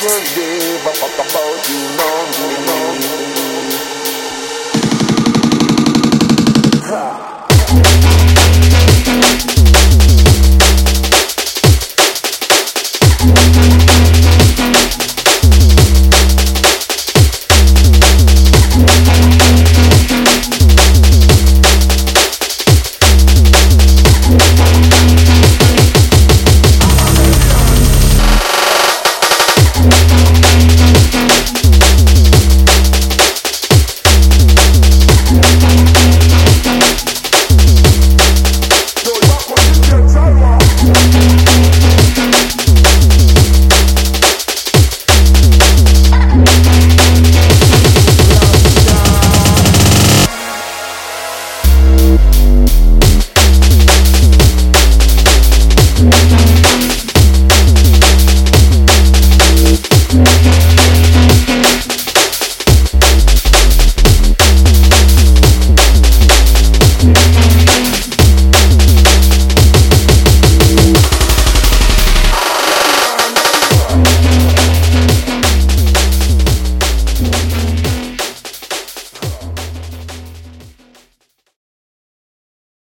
forgive.